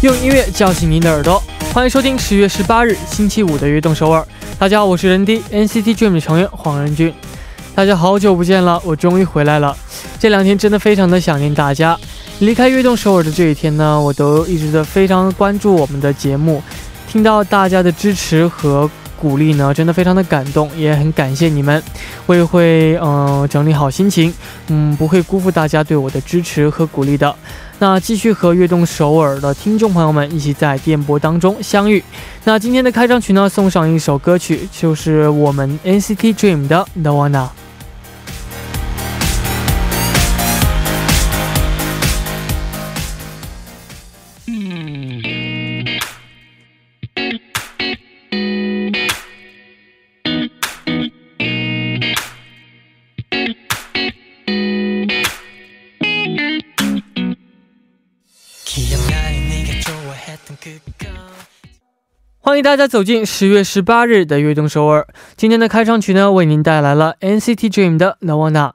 用音乐叫醒您的耳朵，欢迎收听十月十八日星期五的悦动首尔。大家好，我是人 D NCT Dream 成员黄仁俊。大家好久不见了，我终于回来了。这两天真的非常的想念大家。离开悦动首尔的这一天呢，我都一直的非常关注我们的节目，听到大家的支持和。鼓励呢，真的非常的感动，也很感谢你们。我也会嗯整理好心情，嗯不会辜负大家对我的支持和鼓励的。那继续和悦动首尔的听众朋友们一起在电波当中相遇。那今天的开场曲呢，送上一首歌曲，就是我们 NCT Dream 的 No One 迎大家走进十月十八日的悦动首尔。今天的开场曲呢，为您带来了 NCT Dream 的 Noona。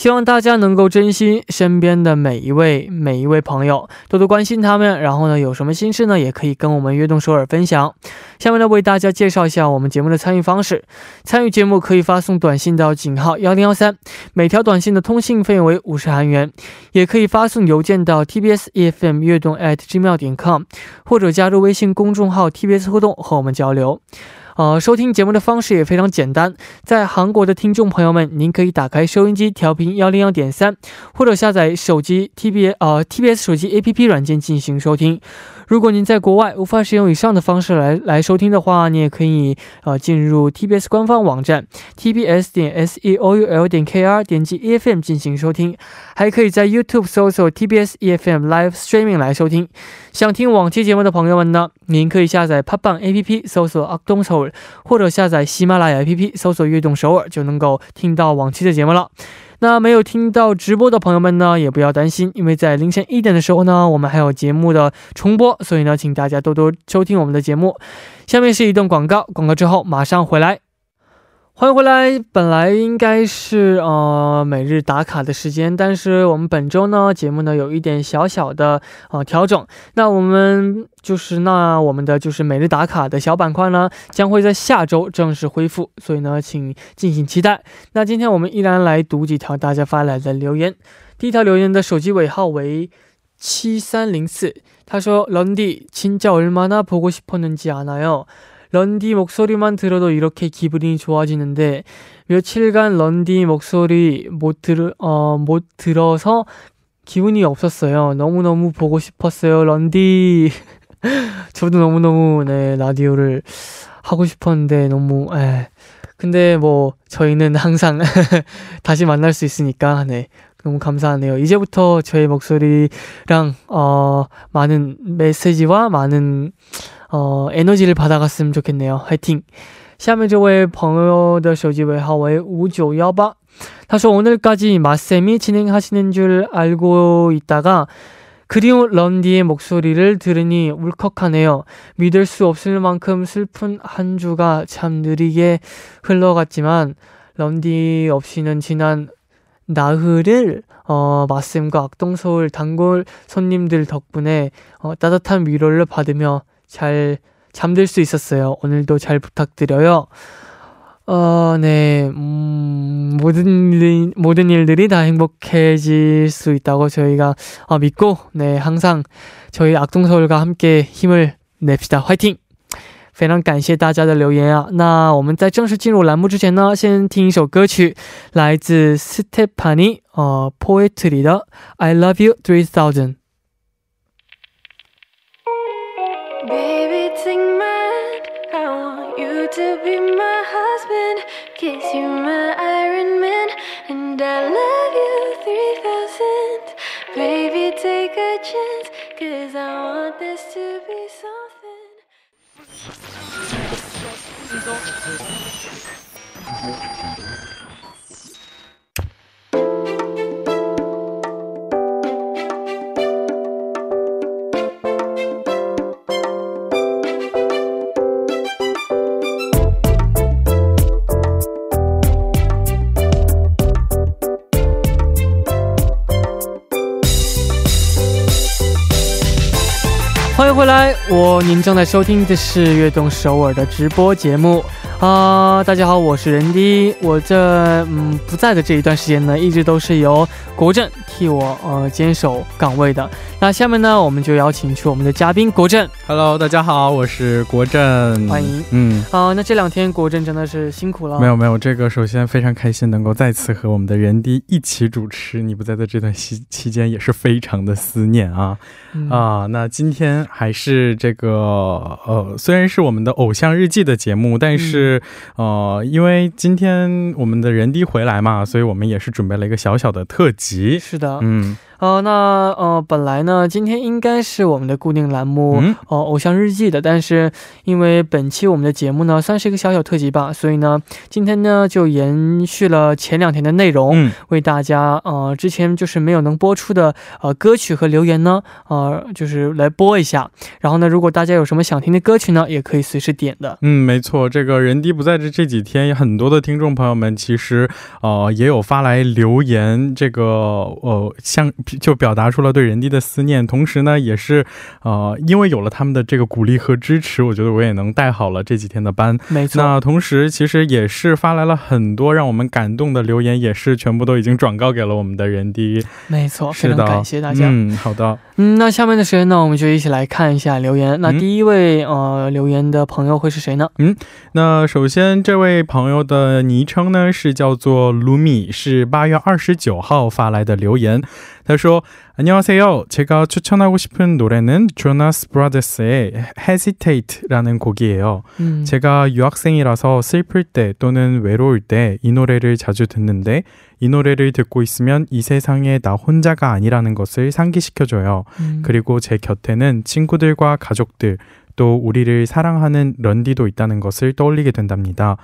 希望大家能够珍惜身边的每一位每一位朋友，多多关心他们。然后呢，有什么心事呢，也可以跟我们悦动首尔分享。下面呢，为大家介绍一下我们节目的参与方式。参与节目可以发送短信到井号幺零幺三，每条短信的通信费用为五十韩元。也可以发送邮件到 tbs efm 悦动 at gmail 点 com，或者加入微信公众号 tbs 互动和我们交流。呃，收听节目的方式也非常简单，在韩国的听众朋友们，您可以打开收音机调频幺零幺点三，或者下载手机 T B 呃 TBS 手机 APP 软件进行收听。如果您在国外无法使用以上的方式来来收听的话，你也可以呃进入 TBS 官方网站 tbs 点 s e o u l 点 k r，点击 E F M 进行收听，还可以在 YouTube 搜索 TBS E F M Live Streaming 来收听。想听往期节目的朋友们呢，您可以下载 p 棒 A P P 搜索阿东首或者下载喜马拉雅 A P P 搜索悦动首尔，就能够听到往期的节目了。那没有听到直播的朋友们呢，也不要担心，因为在凌晨一点的时候呢，我们还有节目的重播，所以呢，请大家多多收听我们的节目。下面是一段广告，广告之后马上回来。欢迎回来。本来应该是呃每日打卡的时间，但是我们本周呢节目呢有一点小小的呃调整。那我们就是那我们的就是每日打卡的小板块呢将会在下周正式恢复，所以呢请敬请期待。那今天我们依然来读几条大家发来的留言。第一条留言的手机尾号为七三零四，他说：“런디진짜얼마나보고싶었는지아나요？” 런디 목소리만 들어도 이렇게 기분이 좋아지는데 며칠간 런디 목소리 못 들, 어, 못 들어서 기분이 없었어요. 너무너무 보고 싶었어요. 런디. 저도 너무너무, 네, 라디오를 하고 싶었는데 너무, 에. 예. 근데 뭐, 저희는 항상 다시 만날 수 있으니까, 네. 너무 감사하네요. 이제부터 저의 목소리랑, 어, 많은 메시지와 많은, 어, 에너지를 받아갔으면 좋겠네요. 화이팅! 下面这位朋友的手机尾号为5918他说 오늘까지 마쌤이 진행하시는 줄 알고 있다가 그리운 런디의 목소리를 들으니 울컥하네요. 믿을 수 없을 만큼 슬픈 한 주가 참 느리게 흘러갔지만 런디 없이는 지난 나흘을 어, 마쌤과 악동서울 단골 손님들 덕분에 어, 따뜻한 위로를 받으며 잘 잠들 수 있었어요. 오늘도 잘 부탁드려요. 어, 네, 음, 모든 일, 모든 일들이 다 행복해질 수 있다고 저희가 어, 믿고, 네, 항상 저희 악동서울과 함께 힘을 냅시다. 화이팅! 非常感谢大家的留言啊！那我们在正式进入栏目之前呢，先听一首歌曲，来自 Stephanie 呃 Poetry 的《I Love You Three Thousand》。 you my Iron Man, and I love you 3000. Baby, take a chance, cause I want this to be something. 您正在收听的是悦动首尔的直播节目啊！大家好，我是任迪，我这嗯不在的这一段时间呢，一直都是由国政替我呃坚守岗位的。那下面呢，我们就邀请出我们的嘉宾国政。Hello，大家好，我是国振，欢迎。嗯啊，那这两天国振真的是辛苦了。没有没有，这个首先非常开心能够再次和我们的任迪一起主持。你不在的这段期期间，也是非常的思念啊啊！那今天还是这个呃，虽然是我们的偶像日记的节目，但是呃，因为今天我们的人迪回来嘛，所以我们也是准备了一个小小的特辑。是的，嗯。哦，那呃，本来呢，今天应该是我们的固定栏目哦，偶像日记的，但是因为本期我们的节目呢，算是一个小小特辑吧，所以呢，今天呢就延续了前两天的内容，为大家呃之前就是没有能播出的呃歌曲和留言呢，呃就是来播一下。然后呢，如果大家有什么想听的歌曲呢，也可以随时点的。嗯，没错，这个人低不在这这几天，很多的听众朋友们其实呃也有发来留言，这个呃像。就表达出了对人低的思念，同时呢，也是，呃，因为有了他们的这个鼓励和支持，我觉得我也能带好了这几天的班。没错。那同时，其实也是发来了很多让我们感动的留言，也是全部都已经转告给了我们的人迪。没错，非常感谢大家。嗯，好的。嗯，那下面的时间呢，我们就一起来看一下留言。那第一位呃留言的朋友会是谁呢？嗯，那首先这位朋友的昵称呢是叫做卢米，是八月二十九号发来的留言。 他说：“안녕하세요 제가 추천하고 싶은 노래는 Jonas Brothers의 Hesitate라는 곡이에요. 음. 제가 유학생이라서 슬플 때 또는 외로울 때 이 노래를 자주 듣는데 이 노래를 듣고 있으면 이 세상에 나 혼자가 아니라는 것을 상기시켜줘요. 음. 그리고 제 곁에는 친구들과 가족들 또 우리를 사랑하는 런디도 있다는 것을 떠올리게 된답니다.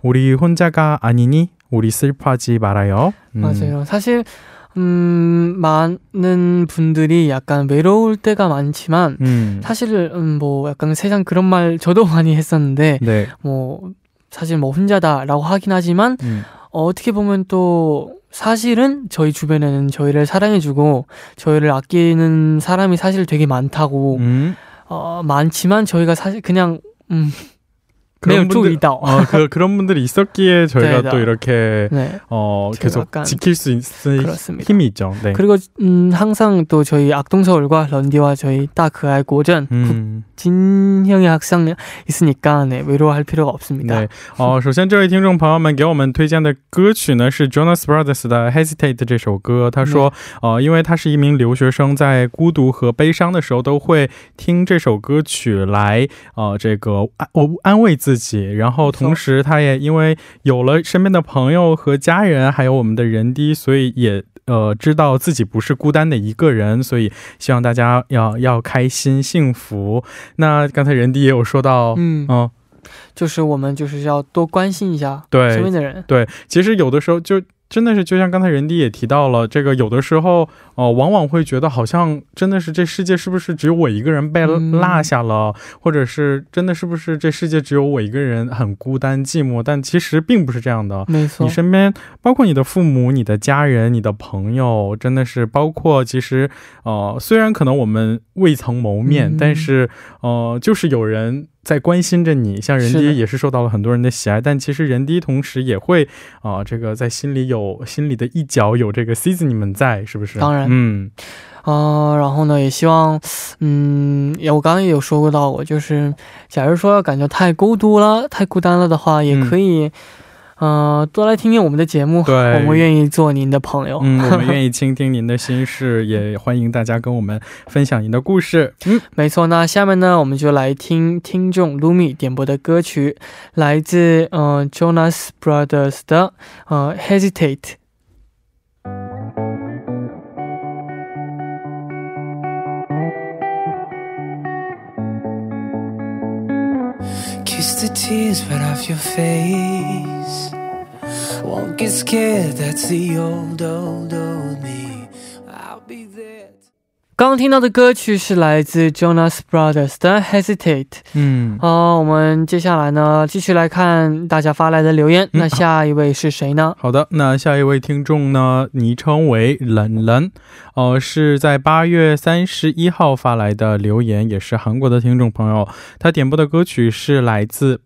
우리 혼자가 아니니 우리 슬퍼하지 말아요. 음. 맞아요. 사실 음, 많은 분들이 약간 외로울 때가 많지만, 음. 사실, 음, 뭐, 약간 세상 그런 말 저도 많이 했었는데, 네. 뭐, 사실 뭐 혼자다라고 하긴 하지만, 음. 어, 어떻게 보면 또, 사실은 저희 주변에는 저희를 사랑해주고, 저희를 아끼는 사람이 사실 되게 많다고, 음. 어, 많지만 저희가 사실 그냥, 음, 그런 분들, 어, 그, 그런 분들이 있었기에 저희가 네, 또 이렇게 네. 어, 계속 지킬 수 있을 그렇습니다. 힘이 있죠. 네. 그리고 음, 항상 또 저희 악동서울과 런디와 저희 따그알 고전 음. 진형의 학생 있으니까 네, 외로워할 필요가 없습니다. 네. 哦，首先这位听众朋友们给我们推荐的歌曲呢是 Jonas Brothers 的 Hesitate 这首歌。他说，呃，因为他是一名留学生，在孤独和悲伤的时候都会听这首歌曲来，呃，这个安我安慰自 自己，然后同时他也因为有了身边的朋友和家人，还有我们的人低，所以也呃知道自己不是孤单的一个人，所以希望大家要要开心幸福。那刚才人低也有说到，嗯嗯，就是我们就是要多关心一下对身边的人，对，其实有的时候就。真的是，就像刚才人迪也提到了，这个有的时候，呃，往往会觉得好像真的是这世界是不是只有我一个人被落下了，或者是真的是不是这世界只有我一个人很孤单寂寞？但其实并不是这样的。没错，你身边包括你的父母、你的家人、你的朋友，真的是包括其实，呃，虽然可能我们未曾谋面，但是，呃，就是有人。在关心着你，像人低也是受到了很多人的喜爱，但其实人低同时也会啊，这个在心里有心里的一角有这个 season 你们在，是不是？当然，嗯，啊，然后呢，也希望，嗯，我刚刚也有说过到过，就是假如说感觉太孤独了、太孤单了的话，也可以。嗯，多来听听我们的节目，对，我们愿意做您的朋友。嗯，我们愿意倾听您的心事，也欢迎大家跟我们分享您的故事。嗯，没错。那下面呢，我们就来听听众 Lumi 点播的歌曲，来自嗯 Jonas Brothers 的呃 Hesitate。The tears right off your face. Won't get scared, that's the old, old, old me. 刚刚听到的歌曲是来自 Jonas Brothers 的 Hesitate。嗯，好，我们接下来呢，继续来看大家发来的留言。那下一位是谁呢？好的，那下一位听众呢，昵称为冷冷，呃，是在八月三十一号发来的留言，也是韩国的听众朋友。他点播的歌曲是来自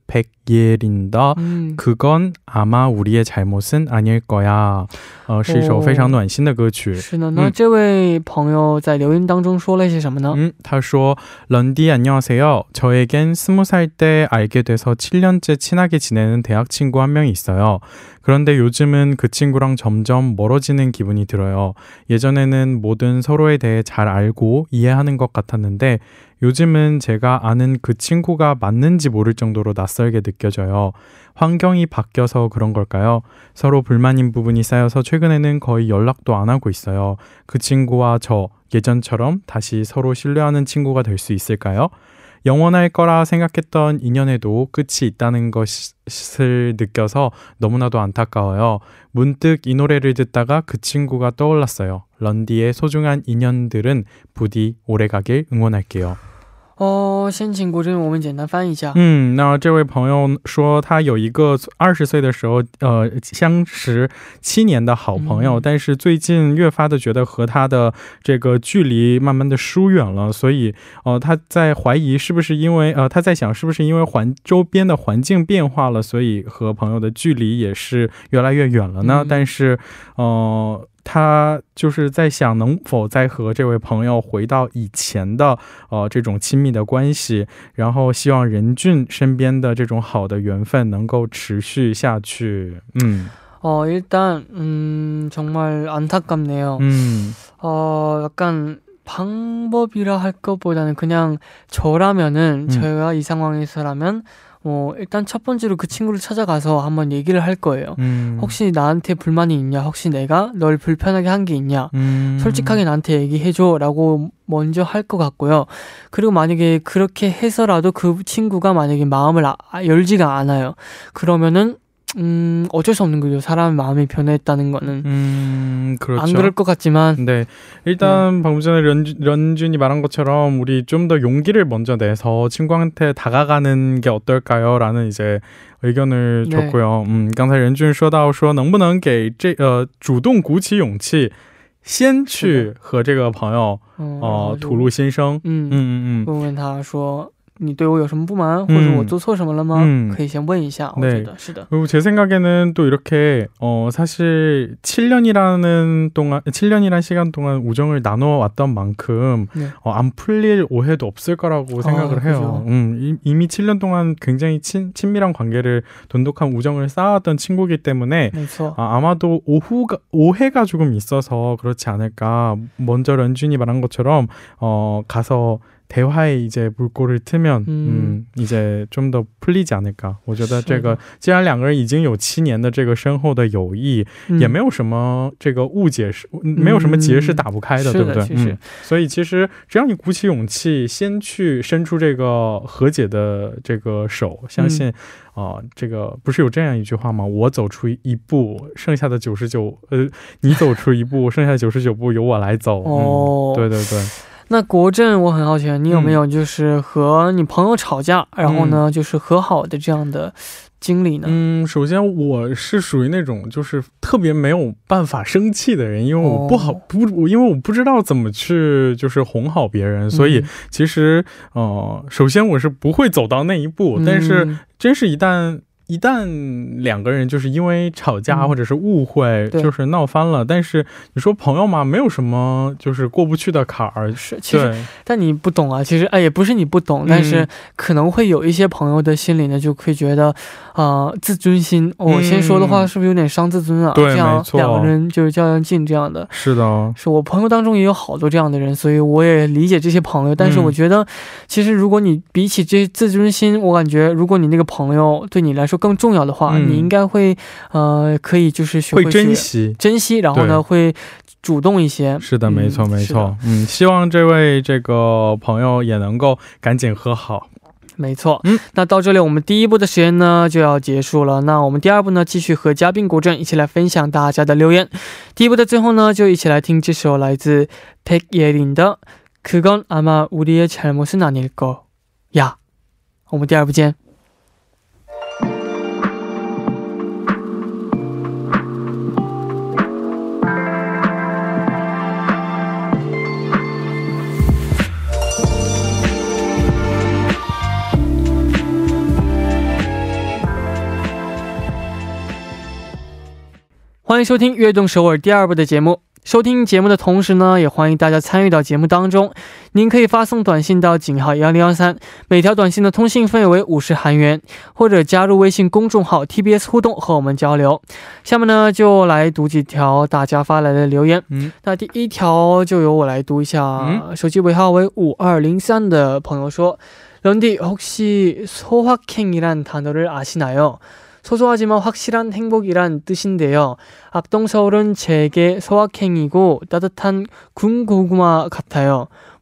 p 예린다그건아마우리의잘못은아닐거야呃，是一首非常暖心的歌曲。是的，那这位朋友在留言当中说了些什么呢？嗯，他说：“런디안녕하세요저에겐스무살때알게돼서7년째친하게지내는대학친구한명있어요그런데요즘은그친구랑점점멀어지는기분이들어요예전에는뭐든서로에대해잘알고이해하는것같았는데 요즘은 제가 아는 그 친구가 맞는지 모를 정도로 낯설게 느껴져요. 환경이 바뀌어서 그런 걸까요? 서로 불만인 부분이 쌓여서 최근에는 거의 연락도 안 하고 있어요. 그 친구와 저 예전처럼 다시 서로 신뢰하는 친구가 될 수 있을까요? 영원할 거라 생각했던 인연에도 끝이 있다는 것을 느껴서 너무나도 안타까워요. 문득 이 노래를 듣다가 그 친구가 떠올랐어요. 런디의 소중한 인연들은 부디 오래가길 응원할게요. 哦，先请国珍，我们简单翻译一下。嗯，那这位朋友说，他有一个二十岁的时候，呃，相识七年的好朋友，但是最近越发的觉得和他的这个距离慢慢的疏远了，所以，呃，他在怀疑是不是因为，呃，他在想是不是因为环周边的环境变化了，所以和朋友的距离也是越来越远了呢？但是，呃。他就是在想能否再和这位朋友回到以前的呃这种亲密的关系，然后希望任俊身边的这种好的缘分能够持续下去。嗯，어일단음정말안타깝네요음어약간방법이라할것보다는그냥저라면은저희가이상황에서라면 어, 일단 첫 번째로 그 친구를 찾아가서 한번 얘기를 할 거예요. 음. 혹시 나한테 불만이 있냐? 혹시 내가 널 불편하게 한 게 있냐? 음. 솔직하게 나한테 얘기해줘. 라고 먼저 할 것 같고요. 그리고 만약에 그렇게 해서라도 그 친구가 만약에 마음을 아, 열지가 않아요. 그러면은 음, 어쩔 수 없는 거죠. 사람 마음이 변했다는 거는. 음, 그렇죠. 안 그럴 것 같지만. 네. 일단, 네. 방금 전에 런, 런준이 말한 것처럼 우리 좀 더 용기를 먼저 내서 친구한테 다가가는 게 어떨까요? 라는 이제 의견을 네. 줬고요. 음, 刚才任俊说到说能不能给这呃主动鼓起勇气先去和这个朋友呃吐露心声。嗯嗯嗯嗯。问问他说 你对我有什么不满，或者我做错什么了吗？嗯，可以先问一下。我觉得是的。그리고제생각에는또이렇게어사실7년이라는동안7년이란시간동안우정을나눠왔던만큼어안풀릴오해도없을거라고생각을해요음이미7년동안굉장히친친밀한관계를돈독한우정을쌓았던친구이기때문에아아마도오후가오해가조금있어서그렇지않을까먼저런쥔이말한것처럼어가서 대화에 이제 물꼬를 트면 음, 음 이제 좀 더 풀리지 않을까. 我觉得这个既然两个人已经有七年的这个深厚的友谊，也没有什么这个误解是没有什么结是打不开的，对不对？嗯，所以其实只要你鼓起勇气，先去伸出这个啊、呃，这个不是有这样一句话吗？我走出一步，剩下的九十九，呃，你走出一步，剩下九十九步由我来走。哦，对对对。 那国政，我很好奇，你有没有就是和你朋友吵架，然后呢，就是和好的这样的经历呢？嗯，首先我是属于那种就是特别没有办法生气的人，因为我不好不，因为我不知道怎么去就是哄好别人，所以其实呃，首先我是不会走到那一步，但是真是一旦。一旦两个人就是因为吵架或者是误会，就是闹翻了，但是你说朋友嘛，没有什么就是过不去的坎儿。是，其实，但你不懂啊，其实哎，也不是你不懂，但是可能会有一些朋友的心里呢，就会觉得，啊，自尊心。我先说的话是不是有点伤自尊啊？对，没错。两个人就是较较劲这样的。是的，是我朋友当中也有好多这样的人，所以我也理解这些朋友。但是我觉得，其实如果你比起这自尊心，我感觉如果你那个朋友对你来说。更重要的话，你应该会，呃，可以就是学会珍惜，珍惜，然后呢，会主动一些。是的，没错，没错。嗯，希望这位这个朋友也能够赶紧和好。 没错，嗯，那到这里我们第一部的时间呢就要结束了。那我们第二部呢，继续和嘉宾国振一起来分享大家的留言。第一部的最后呢，就一起来听这首来自 Peg Yelin 的《그건아마우리의잘못은아닐거》呀。我们第二部见。 欢迎收听《悦动首尔》第二部的节目。收听节目的同时呢，也欢迎大家参与到节目当中。您可以发送短信到井号幺零幺三，每条短信的通信费为五十韩元，或者加入微信公众号 TBS 互动和我们交流。下面呢，就来读几条大家发来的留言。嗯，那第一条就由我来读一下。嗯，手机尾号为五二零三的朋友说：“런디혹시소확행이란단어를아시나요？” 소소하지만 확실한 행복이란 뜻인데요. 악동서울은 제게 소확행이고 따뜻한 군고구마 같아요.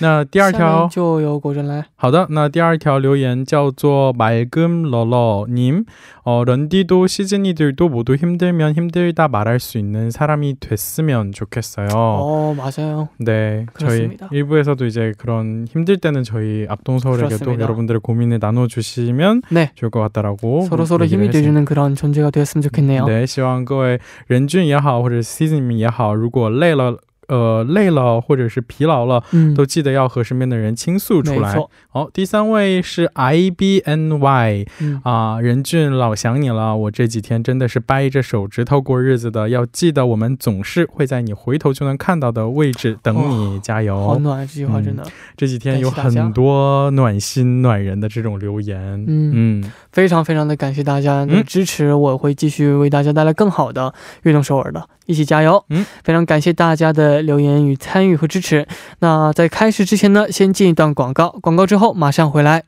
那第二条就由国珍来。好的，那第二条留言叫做말금러러님어런디도시즌이들도모두힘들면힘들다말할수있는사람이됐으면좋겠어요어맞아요네저희일부에서도이제그런힘들때는저희악동서울에게도여러분들의고민을나눠주시면네좋을것같더라고서로서로힘이돼주는그런존재가되었으면좋겠네요 네希望各位任俊也好，或者 season 也好，如果累了。 呃，累了或者是疲劳了，嗯，都记得要和身边的人倾诉出来。好，第三位是 I B N Y，啊，任俊老想你了，我这几天真的是掰着手指头过日子的，要记得我们总是会在你回头就能看到的位置等你，加油！好暖，这句话真的。这几天有很多暖心暖人的这种留言，嗯嗯，非常非常的感谢大家的支持，我会继续为大家带来更好的运动首尔的。一起加油！嗯，非常感谢大家的留言与参与和支持。那在开始之前呢，先进一段广告，广告之后马上回来。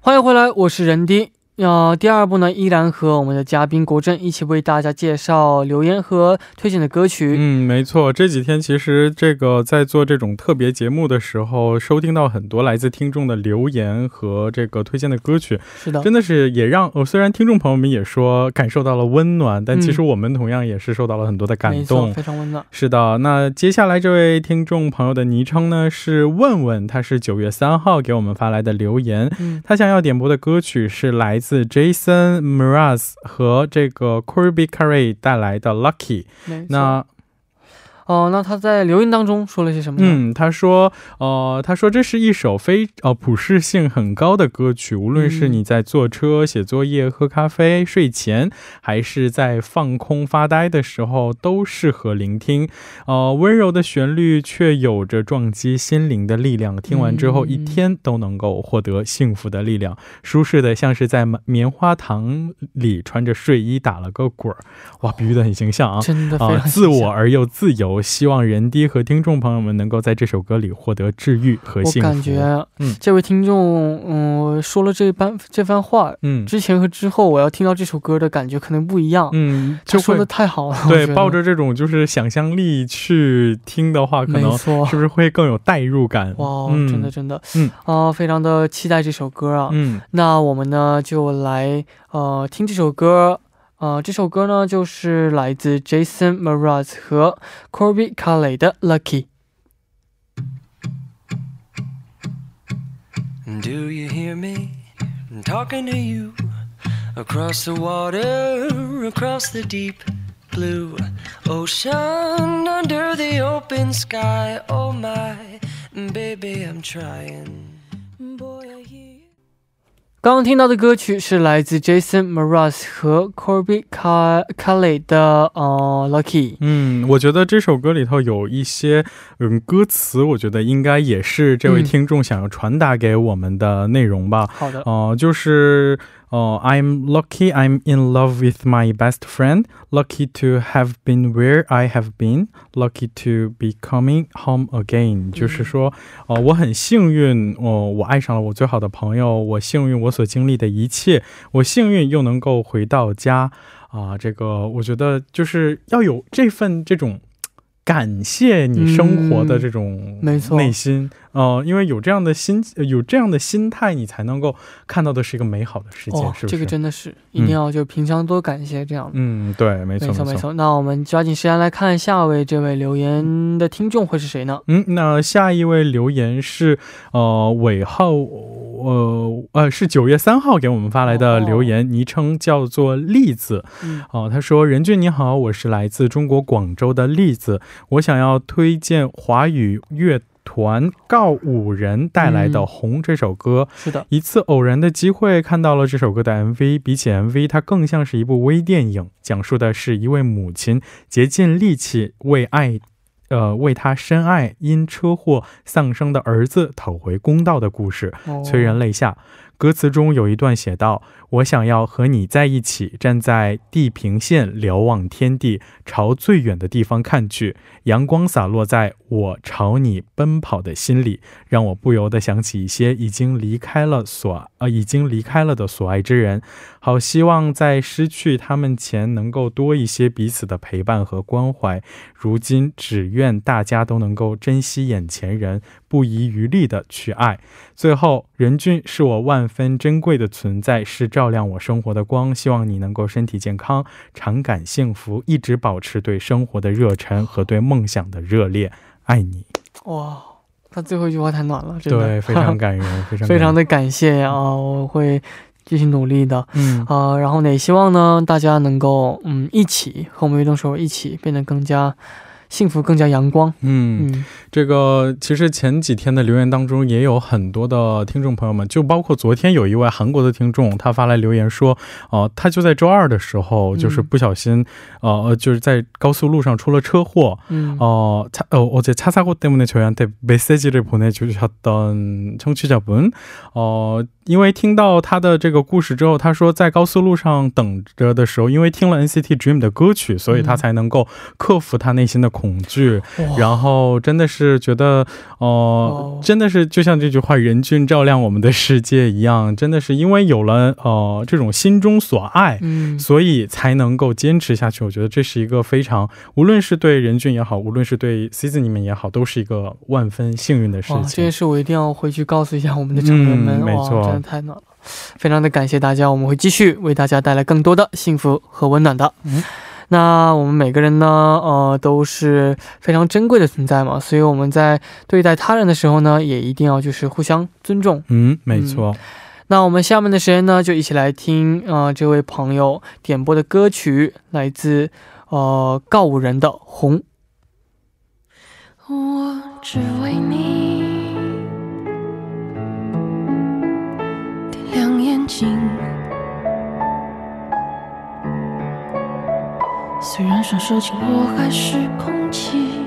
欢迎回来，我是任迪。呃，第二部呢，依然和我们的嘉宾国振一起为大家介绍留言和推荐的歌曲。嗯，没错，这几天其实这个在做这种特别节目的时候，收听到很多来自听众的留言和这个推荐的歌曲。是的，真的是也让呃，虽然听众朋友们也说感受到了温暖，但其实我们同样也是受到了很多的感动，非常温暖。是的，那接下来这位听众朋友的昵称呢是问问，他是九月三号给我们发来的留言，他想要点播的歌曲是来。自 Jason Mraz 和这个 Kirby Curry 带来的 Lucky，那。哦，那他在留言当中说了些什么？嗯，他说，呃，他说这是一首非呃普适性很高的歌曲，无论是你在坐车、写作业、喝咖啡、睡前，还是在放空发呆的时候，都适合聆听。呃，温柔的旋律却有着撞击心灵的力量，听完之后一天都能够获得幸福的力量，舒适的像是在棉花糖里穿着睡衣打了个滚儿。哇，比喻的很形象啊，真的啊，自我而又自由。我希望人低和听众朋友们能够在这首歌里获得治愈和幸福。我感觉，嗯，这位听众，嗯，说了这番这番话，嗯，之前和之后，我要听到这首歌的感觉可能不一样。嗯，就说的太好了。对，抱着这种就是想象力去听的话，可能是不是会更有代入感？哇，真的真的，嗯啊，非常的期待这首歌啊。嗯，那我们呢就来呃听这首歌。呃，这首歌呢，就是来自 Jason Mraz 和 Corby Carley 的 Lucky。Do you hear me talking to you across the water, across the deep blue ocean, under the open sky? Oh my, baby, I'm trying. Boy, I hear. 刚刚听到的歌曲是来自 Jason Mraz 和 Corby Kelly 的呃 Lucky。嗯，我觉得这首歌里头有一些嗯歌词，我觉得应该也是这位听众想要传达给我们的内容吧。好的，哦，就是。Oh, I'm lucky I'm in love with my best friend. Lucky to have been where I have been. Lucky to be coming home again. 就是说，哦，我很幸运，哦，我爱上了我最好的朋友。我幸运我所经历的一切，我幸运又能够回到家。啊，这个我觉得就是要有这份这种 感谢你生活的这种内心。呃，因为有这样的心，有这样的心态，你才能够看到的是一个美好的世界，是不是？这个真的是一定要就平常多感谢这样。嗯，对，没错，没错，没错。那我们抓紧时间来看下位这位留言的听众会是谁呢？嗯，那下一位留言是呃尾号呃呃是九月三号给我们发来的留言，昵称叫做栗子。哦，他说：“任俊你好，我是来自中国广州的栗子，我想要推荐华语乐。”团告五人带来的《红》这首歌，是的，一次偶然的机会看到了这首歌的 MV，比起 MV，它更像是一部微电影，讲述的是一位母亲竭尽力气为爱，呃，为他深爱因车祸丧生的儿子讨回公道的故事，催人泪下。歌词中有一段写道：“我想要和你在一起，站在地平线瞭望天地，朝最远的地方看去，阳光洒落在我朝你奔跑的心里，让我不由得想起一些已经离开了所呃已经离开了的所爱之人。好希望在失去他们前，能够多一些彼此的陪伴和关怀。如今只愿大家都能够珍惜眼前人，不遗余力的去爱。最后，任俊是我万。”分珍贵的存在是照亮我生活的光，希望你能够身体健康，常感幸福，一直保持对生活的热忱和对梦想的热烈。爱你。哇，他最后一句话太暖了，真的，对，非常感人，非常 非常的感谢啊！我会继续努力的。嗯啊，然后呢，也希望呢，大家能够嗯一起和我们运动手一起变得更加。幸福更加阳光。嗯，这个其实前几天的留言当中也有很多的听众朋友们，就包括昨天有一位韩国的听众，他发来留言说，哦，他就在周二的时候，就是不小心，呃，就是在高速路上出了车祸。嗯，哦，차어어제차사고때문에저희한테메시지를보내주셨던청취자 분， 哦。因为听到他的这个故事之后，他说在高速路上等着的时候，因为听了 NCT Dream 的歌曲，所以他才能够克服他内心的 恐惧。然后真的是觉得，哦，真的是就像这句话“人均照亮我们的世界”一样，真的是因为有了呃这种心中所爱，所以才能够坚持下去。我觉得这是一个非常，无论是对人俊也好，无论是对你们也好，都是一个万分幸运的事情。这件事我一定要回去告诉一下我们的成员们。没错。真的太暖了，非常的感谢大家，我们会继续为大家带来更多的幸福和温暖的。嗯，那我们每个人呢，呃，都是非常珍贵的存在嘛，所以我们在对待他人的时候呢，也一定要就是互相尊重。嗯，没错。那我们下面的时间呢，就一起来听啊，这位朋友点播的歌曲，来自呃告五人的《红》。我只为你。虽然双手紧握还是空气。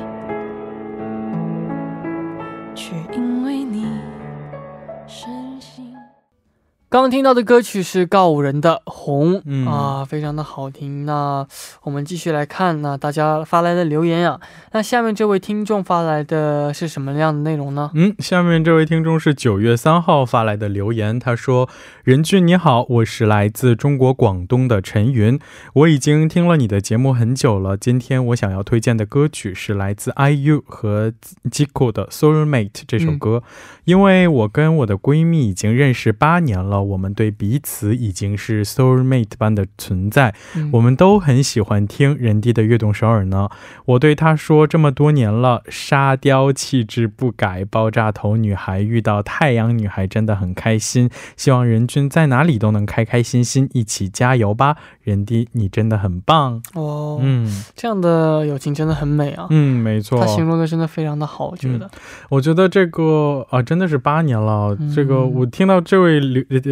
刚听到的歌曲是告五人的《红》啊，非常的好听。那我们继续来看，那大家发来的留言呀。那下面这位听众发来的是什么样的内容呢？嗯，下面这位听众是九月三号发来的留言，他说：“任俊你好，我是来自中国广东的陈云，我已经听了你的节目很久了。今天我想要推荐的歌曲是来自 IU 和 Jico 的《Soulmate》这首歌，因为我跟我的闺蜜已经认识八年了。”我们对彼此已经是 soul mate 般的存在，我们都很喜欢听人弟的悦动首尔呢。我对他说，这么多年了，沙雕气质不改，爆炸头女孩遇到太阳女孩真的很开心。希望人均在哪里都能开开心心，一起加油吧，人弟，你真的很棒哦。嗯，这样的友情真的很美啊。嗯，没错，他形容的真的非常的好，我觉得。我觉得这个啊，真的是八年了。这个我听到这位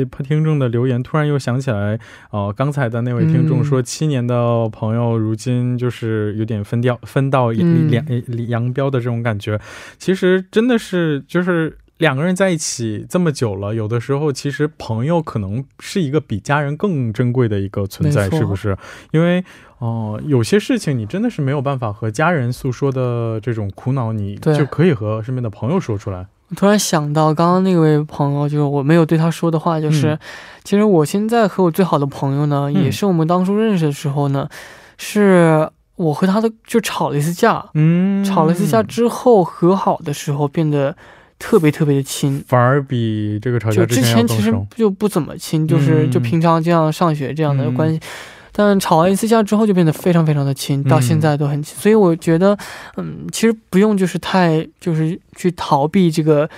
留听众的留言，突然又想起来，呃，刚才的那位听众说，七年的朋友如今就是有点分掉分道两扬镳的这种感觉。其实真的是就是两个人在一起这么久了，有的时候其实朋友可能是一个比家人更珍贵的一个存在，是不是？因为哦，有些事情你真的是没有办法和家人诉说的这种苦恼，你就可以和身边的朋友说出来。我突然想到，刚刚那位朋友，就是我没有对他说的话，就是，其实我现在和我最好的朋友呢，也是我们当初认识的时候呢，是我和他的就吵了一次架，嗯，吵了一次架之后和好的时候变得特别特别的亲，反而比这个吵架之前其实就不怎么亲，就是就平常这样上学这样的关系。但吵完一次架之后，就变得非常非常的亲，到现在都很亲。所以我觉得，嗯，其实不用就是太就是去逃避这个。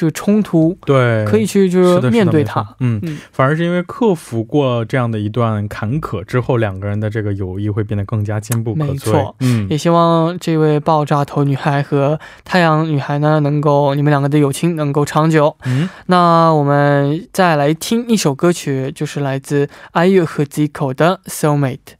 这个冲突，对，可以去就是面对它，嗯，反而是因为克服过这样的一段坎坷之后，两个人的这个友谊会变得更加坚不可摧。没错，嗯，也希望这位爆炸头女孩和太阳女孩呢，能够你们两个的友情能够长久。嗯，那我们再来听一首歌曲，就是来自 IU 和 Zico 的 Soulmate。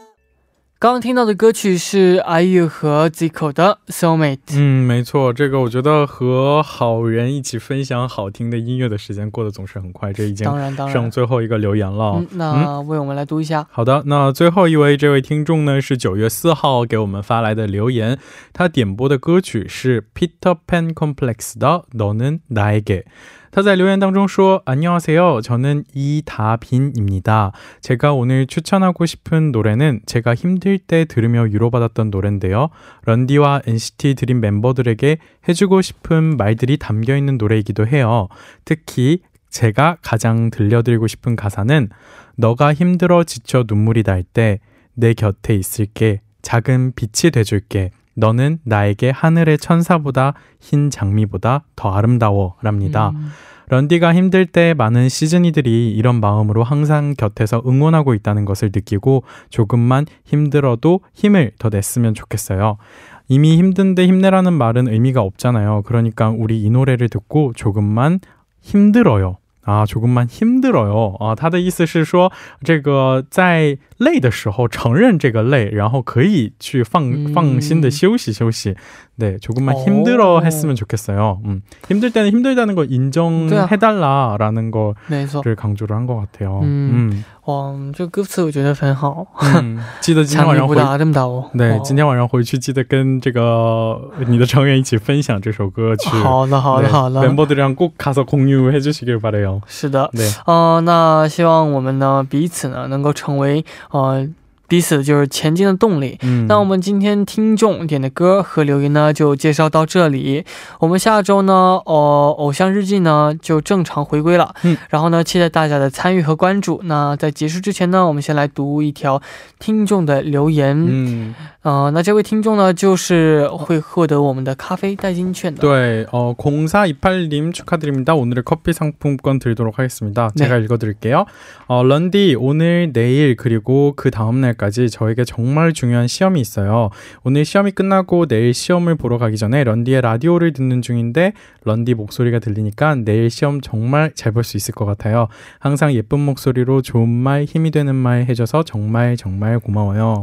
刚刚听到的歌曲是 IU 和 Zico 的 Soulmate。嗯，没错，这个我觉得和好人一起分享好听的音乐的时间过得总是很快。这已经剩最后一个留言了，嗯、那为我们来读一下。好的，那最后一位这位听众呢是九月四号给我们发来的留言，他点播的歌曲是 Peter Pan Complex 的《너는나에게》。 他在留言当中说：“안녕하세요저는이다빈입니다 제가오늘추천하고싶은노래는제가힘들때들으며위로받았던노래인데요런디와 NCT 드림 멤버들에게해주고싶은말들이담겨있는노래이기도해요특히제가가장들려드리고싶은가사는너가힘들어지쳐눈물이날때내곁에있을게작은빛이돼줄게 너는 나에게 하늘의 천사보다 흰 장미보다 더 아름다워 랍니다. 음. 런디가 힘들 때 많은 시즈니들이 이런 마음으로 항상 곁에서 응원하고 있다는 것을 느끼고 조금만 힘들어도 힘을 더 냈으면 좋겠어요. 이미 힘든데 힘내라는 말은 의미가 없잖아요. 그러니까 우리 이 노래를 듣고 조금만 힘들어요. 啊，조금만 힘들어요啊，他的意思是说，这个在 아, 累的时候承认这个累，然后可以去放放心的休息休息。对，조금만힘들어했으면좋겠어요음힘들때는힘들다는거인정해달라라는거를강조를한것같아요嗯，哇，这歌词我觉得很好。记得今天晚上回对，今天晚上回去记得跟这个你的成员一起分享这首歌曲。好的，好的，好的。멤버들이랑꼭가서공유해주시길바래요是的，对，呃，那希望我们呢彼此呢能够成为 呃。彼此就是前进的动力。嗯，那我们今天听众点的歌和留言呢，就介绍到这里。我们下周呢，哦，偶像日记呢就正常回归了。嗯，然后呢，期待大家的参与和关注。那在结束之前呢，我们先来读一条听众的留言。嗯。呃，那这位听众呢，就是会获得我们的咖啡代金券的。对，어공사이팔님축하드립니다오늘의커피상품권드리도록하겠습니다제가읽어드릴게요어런디오늘내일그리고그다음날까지저에게정말중요한시험이있어요오늘시험이끝나고내일시험을보러가기전에런디의라디오를듣는중인데런디목소리가들리니까내일시험정말잘볼수있을것같아요항상예쁜목소리로좋은말힘이되는말해줘서정말정말고마워요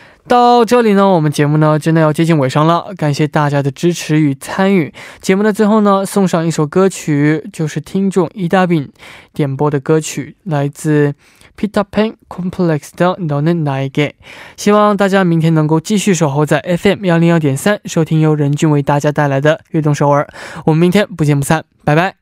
到这里呢，我们节目呢真的要接近尾声了。感谢大家的支持与参与。节目的最后呢，送上一首歌曲，就是听众伊大饼点播的歌曲，来自 Peter Pan Complex 的《No n a i g e 希望大家明天能够继续守候在 FM 幺零幺点三，收听由任俊为大家带来的悦动首尔。我们明天不见不散，拜拜。